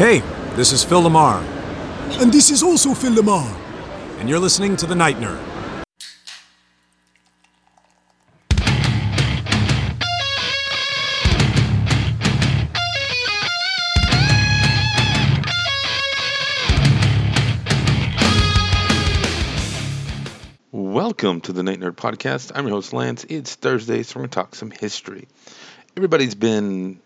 Hey, this is Phil LaMarr, And this is also Phil LaMarr. and you're listening to The Night Nerd. Welcome to the Night Nerd Podcast. I'm your host, Lance. It's Thursday, so we're going to talk some history. Everybody's been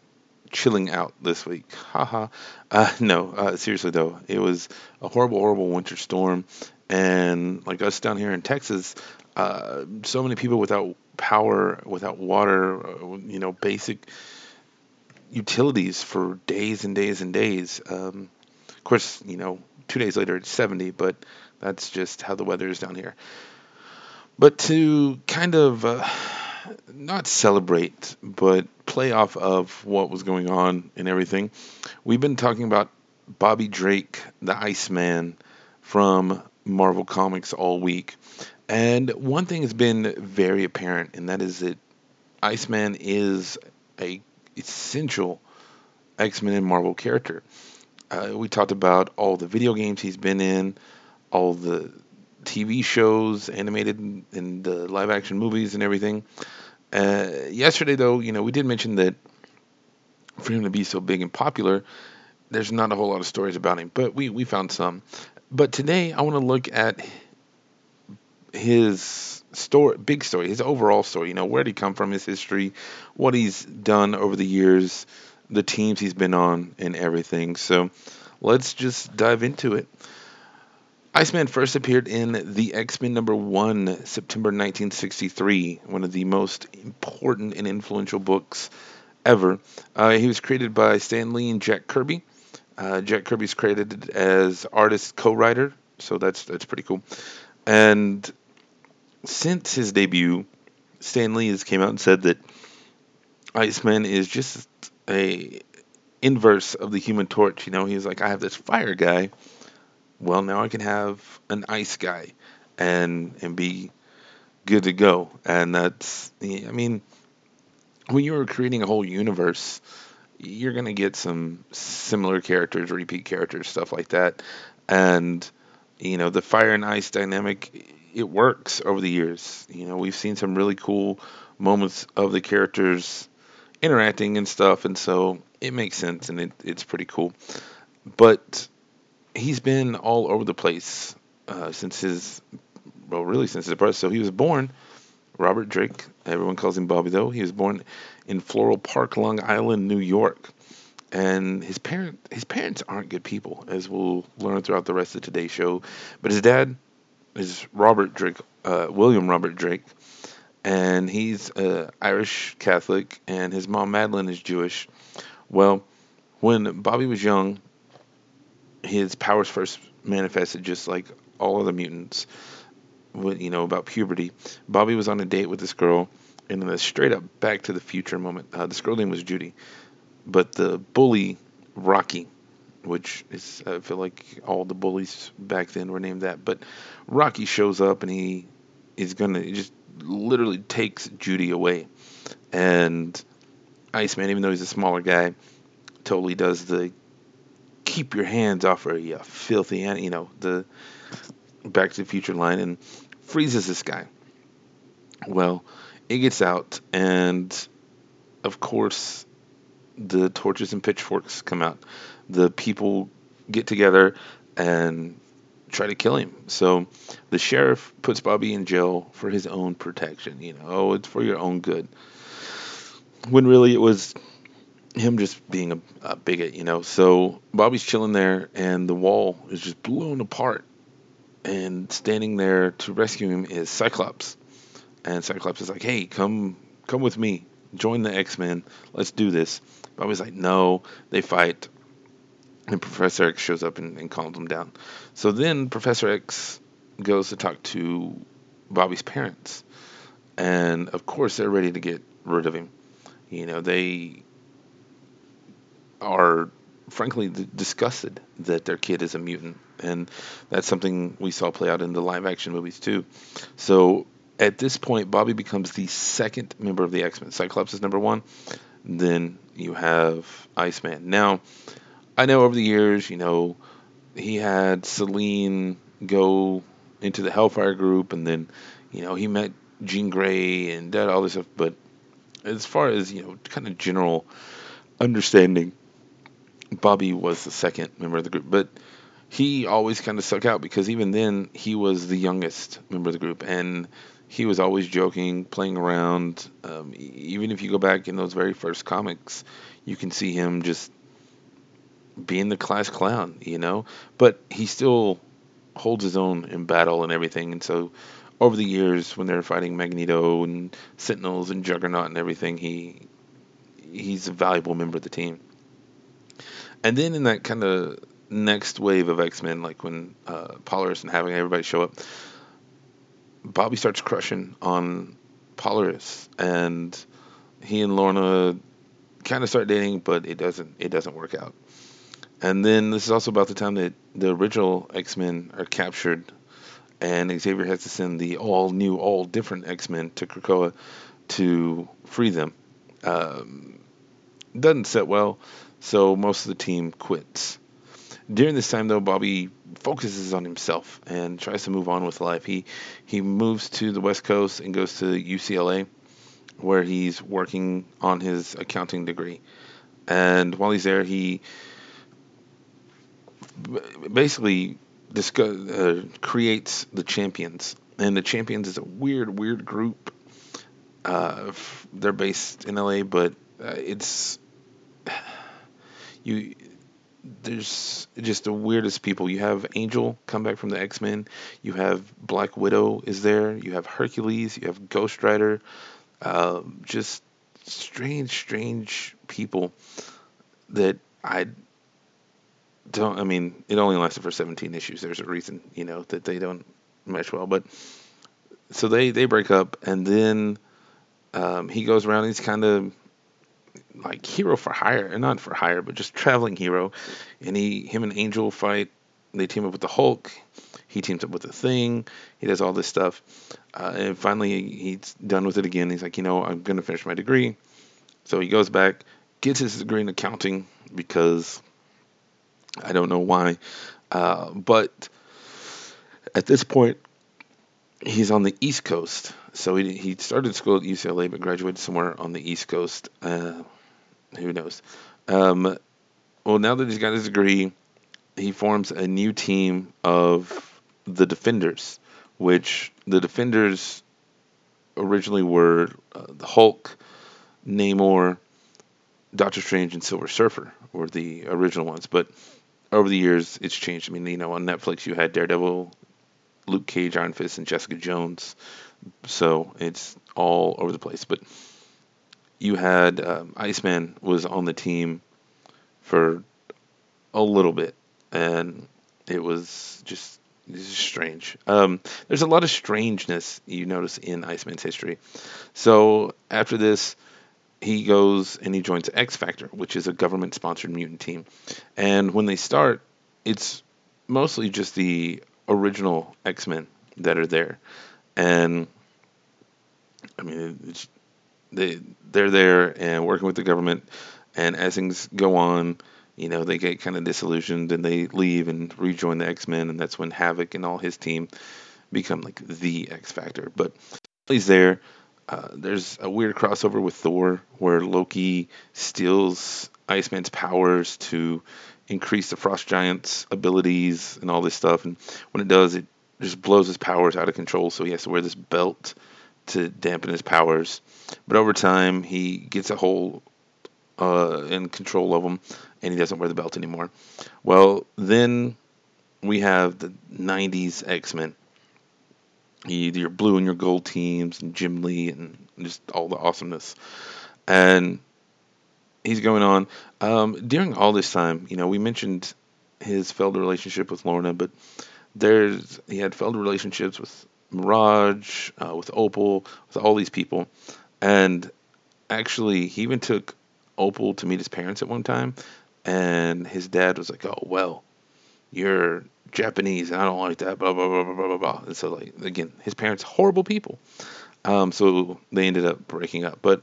chilling out this week. Haha. Uh, no, uh, seriously, though, it was a horrible, horrible winter storm. And like us down here in Texas, uh, so many people without power, without water, uh, you know, basic utilities for days and days and days. Um, of course, you know, two days later it's 70, but that's just how the weather is down here. But to kind of uh, not celebrate, but play off of what was going on and everything, we've been talking about Bobby Drake, the Iceman from Marvel Comics all week. And one thing has been very apparent, and that is that Iceman is a essential X-Men and Marvel character. Uh, we talked about all the video games he's been in, all the TV shows, animated and the live action movies and everything. Uh, yesterday, though, you know, we did mention that for him to be so big and popular, there's not a whole lot of stories about him, but we, we found some. But today, I want to look at his story, big story, his overall story. You know, where did he come from, his history, what he's done over the years, the teams he's been on, and everything. So let's just dive into it. Iceman first appeared in the X Men number one, September 1963, one of the most important and influential books ever. Uh, he was created by Stan Lee and Jack Kirby. Uh, Jack Kirby's credited as artist co-writer, so that's that's pretty cool. And since his debut, Stan Lee has came out and said that Iceman is just a inverse of the Human Torch. You know, he's like, I have this fire guy. Well, now I can have an ice guy, and and be good to go. And that's, I mean, when you're creating a whole universe, you're gonna get some similar characters, repeat characters, stuff like that. And you know, the fire and ice dynamic, it works over the years. You know, we've seen some really cool moments of the characters interacting and stuff, and so it makes sense and it, it's pretty cool. But he's been all over the place uh, since his, well, really since his birth. So he was born, Robert Drake. Everyone calls him Bobby though. He was born in Floral Park, Long Island, New York. And his parent, his parents aren't good people, as we'll learn throughout the rest of today's show. But his dad is Robert Drake, uh, William Robert Drake, and he's uh, Irish Catholic, and his mom Madeline is Jewish. Well, when Bobby was young, his powers first manifested just like all other mutants. With, you know about puberty, Bobby was on a date with this girl, and in a straight up Back to the Future moment, uh, this girl name was Judy, but the bully Rocky, which is I feel like all the bullies back then were named that, but Rocky shows up and he is gonna he just literally takes Judy away, and Iceman, even though he's a smaller guy, totally does the keep your hands off her, you filthy, and you know the Back to the Future line, and freezes this guy. Well, it gets out, and of course, the torches and pitchforks come out. The people get together and try to kill him. So the sheriff puts Bobby in jail for his own protection. You know, oh, it's for your own good. When really it was him just being a, a bigot, you know. So Bobby's chilling there, and the wall is just blown apart. And standing there to rescue him is Cyclops. And Cyclops is like, "Hey, come, come with me. Join the X Men. Let's do this." Bobby's like, "No." They fight, and Professor X shows up and, and calms them down. So then Professor X goes to talk to Bobby's parents, and of course they're ready to get rid of him. You know, they are frankly disgusted that their kid is a mutant, and that's something we saw play out in the live action movies too. So at this point, Bobby becomes the second member of the X Men. Cyclops is number one, then you have Iceman. Now, I know over the years, you know, he had Selene go into the Hellfire group, and then, you know, he met Jean Grey and that all this stuff. But as far as you know, kind of general understanding, Bobby was the second member of the group, but he always kind of stuck out because even then he was the youngest member of the group, and he was always joking, playing around. Um, even if you go back in those very first comics, you can see him just being the class clown, you know. But he still holds his own in battle and everything, and so over the years when they're fighting Magneto and Sentinels and Juggernaut and everything, he he's a valuable member of the team. And then in that kind of next wave of X Men, like when uh, Polaris and having everybody show up, Bobby starts crushing on Polaris, and he and Lorna kind of start dating, but it doesn't it doesn't work out. And then this is also about the time that the original X Men are captured, and Xavier has to send the all new, all different X Men to Krakoa to free them. Um, doesn't set well, so most of the team quits. During this time, though, Bobby focuses on himself and tries to move on with life. He he moves to the West Coast and goes to UCLA, where he's working on his accounting degree. And while he's there, he basically discuss, uh, creates the champions. And the champions is a weird, weird group. Uh, they're based in LA, but uh, it's you there's just the weirdest people. You have Angel come back from the X Men. You have Black Widow is there. You have Hercules. You have Ghost Rider. Uh, just strange, strange people that I don't. I mean, it only lasted for 17 issues. There's a reason, you know, that they don't mesh well. But so they they break up, and then um, he goes around. He's kind of like hero for hire, and not for hire, but just traveling hero. And he, him and Angel fight. They team up with the Hulk. He teams up with the Thing. He does all this stuff, uh, and finally he's done with it again. He's like, you know, I'm gonna finish my degree. So he goes back, gets his degree in accounting because I don't know why, uh, but at this point he's on the East Coast. So he he started school at UCLA, but graduated somewhere on the East Coast. Uh, who knows? Um, well, now that he's got his degree, he forms a new team of the Defenders, which the Defenders originally were uh, the Hulk, Namor, Doctor Strange, and Silver Surfer were the original ones. But over the years, it's changed. I mean, you know, on Netflix, you had Daredevil, Luke Cage, Iron Fist, and Jessica Jones. So it's all over the place. But you had um, Iceman was on the team for a little bit, and it was just, strange. Um, there's a lot of strangeness you notice in Iceman's history. So after this, he goes and he joins X Factor, which is a government-sponsored mutant team. And when they start, it's mostly just the original X Men that are there, and I mean, they they're there and working with the government, and as things go on, you know, they get kind of disillusioned and they leave and rejoin the X Men, and that's when Havoc and all his team become like the X Factor. But he's there. Uh, there's a weird crossover with Thor where Loki steals Iceman's powers to increase the Frost Giant's abilities and all this stuff. And when it does, it just blows his powers out of control. So he has to wear this belt to dampen his powers. But over time, he gets a hold uh, in control of them, and he doesn't wear the belt anymore. Well, then we have the '90s X-Men. Your blue and your gold teams, and Jim Lee, and just all the awesomeness. And he's going on. Um, during all this time, you know, we mentioned his failed relationship with Lorna, but there's he had failed relationships with Mirage, uh, with Opal, with all these people, and actually he even took Opal to meet his parents at one time, and his dad was like, "Oh well, you're Japanese, and I don't like that." Blah blah blah blah blah blah. And so like again, his parents horrible people. Um, so they ended up breaking up. But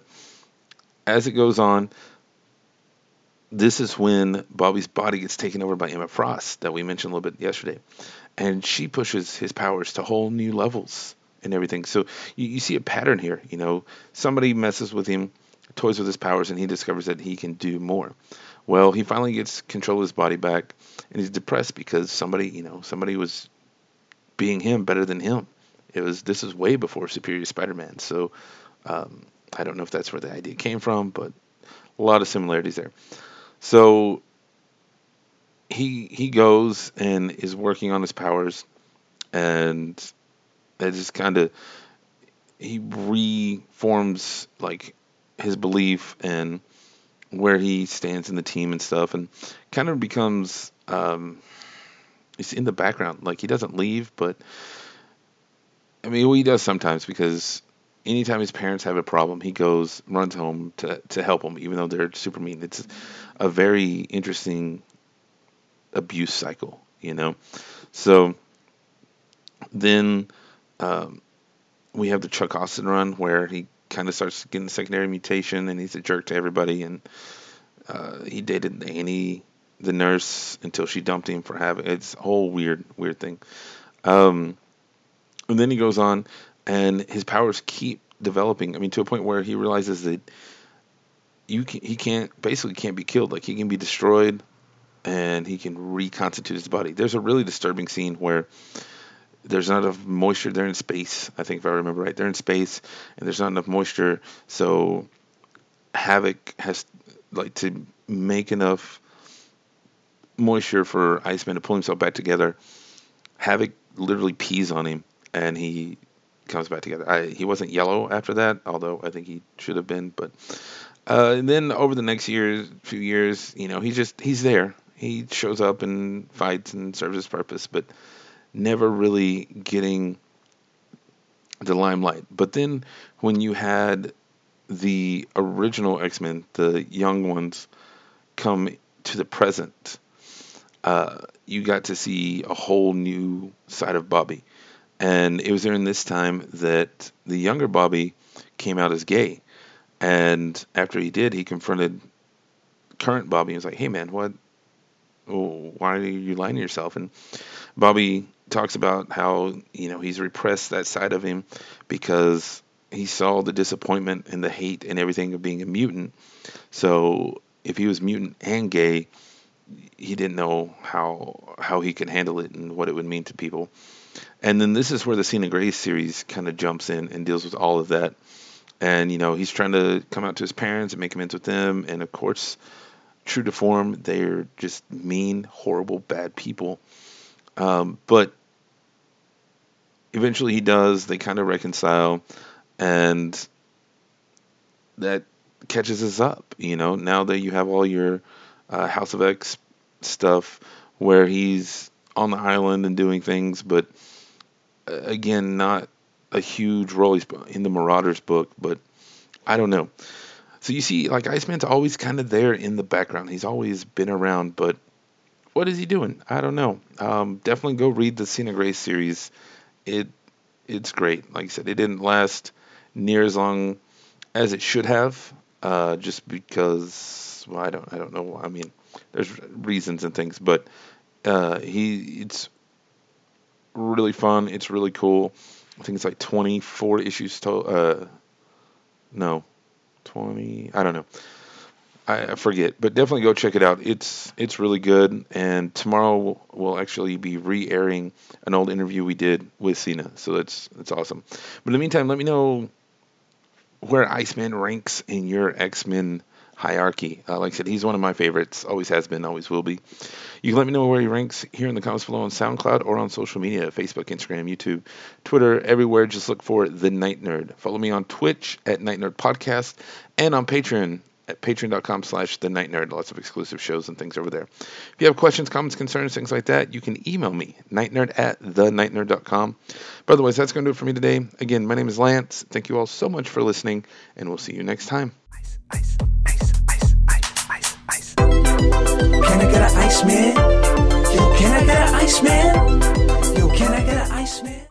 as it goes on, this is when Bobby's body gets taken over by Emma Frost that we mentioned a little bit yesterday, and she pushes his powers to whole new levels and everything. So you, you see a pattern here. You know, somebody messes with him, toys with his powers, and he discovers that he can do more. Well, he finally gets control of his body back, and he's depressed because somebody, you know, somebody was being him better than him. It was this is way before Superior Spider-Man, so um, I don't know if that's where the idea came from, but a lot of similarities there. So he he goes and is working on his powers, and that just kind of he reforms like his belief and where he stands in the team and stuff, and kind of becomes um, he's in the background. Like he doesn't leave, but I mean, well, he does sometimes because anytime his parents have a problem, he goes runs home to to help them, even though they're super mean. It's a very interesting abuse cycle, you know. So then um, we have the Chuck Austen run where he kind of starts getting secondary mutation and he's a jerk to everybody and uh, he dated Annie, the nurse, until she dumped him for having it's a whole weird weird thing. Um, and then he goes on and his powers keep developing. I mean, to a point where he realizes that you can, he can't basically can't be killed. Like he can be destroyed, and he can reconstitute his body. There's a really disturbing scene where there's not enough moisture. They're in space. I think if I remember right, they're in space, and there's not enough moisture. So Havoc has like to make enough moisture for Iceman to pull himself back together. Havoc literally pees on him, and he comes back together. I, he wasn't yellow after that, although I think he should have been. But uh, and then over the next years, few years, you know, he's just he's there. He shows up and fights and serves his purpose, but never really getting the limelight. But then when you had the original X Men, the young ones, come to the present, uh, you got to see a whole new side of Bobby. And it was during this time that the younger Bobby came out as gay. And after he did, he confronted current Bobby and was like, hey, man, what? Why are you lying to yourself? And Bobby talks about how, you know, he's repressed that side of him because he saw the disappointment and the hate and everything of being a mutant. So if he was mutant and gay, he didn't know how how he could handle it and what it would mean to people. And then this is where the Sina Grace series kind of jumps in and deals with all of that. And you know, he's trying to come out to his parents and make amends with them. And of course, true to form, they're just mean, horrible, bad people. Um, but eventually, he does. They kind of reconcile, and that catches us up. You know, now that you have all your uh, House of X stuff where he's on the island and doing things, but again, not a huge role. In the Marauders book, but I don't know. So you see, like Iceman's always kind of there in the background. He's always been around, but what is he doing? I don't know. Um, definitely go read the Sina Grace series. It it's great. Like I said, it didn't last near as long as it should have, uh, just because well, I don't I don't know. I mean, there's reasons and things, but uh, he it's really fun. It's really cool. I think it's like 24 issues total. Uh, no, 20. I don't know. I, I forget, but definitely go check it out. It's it's really good. And tomorrow we'll, we'll actually be re-airing an old interview we did with Sina, so that's that's awesome. But in the meantime, let me know where Iceman ranks in your X Men hierarchy. Uh, like I said, he's one of my favorites. Always has been, always will be. You can let me know where he ranks here in the comments below on SoundCloud or on social media Facebook, Instagram, YouTube, Twitter, everywhere. Just look for The Night Nerd. Follow me on Twitch at Night Nerd Podcast and on Patreon at patreon.com slash the night nerd lots of exclusive shows and things over there if you have questions comments concerns things like that you can email me nightnerd at thenightnerd.com but otherwise that's going to do it for me today again my name is lance thank you all so much for listening and we'll see you next time ice, ice, can i get an ice man? Yo can i get an ice man? Yo can i get an ice man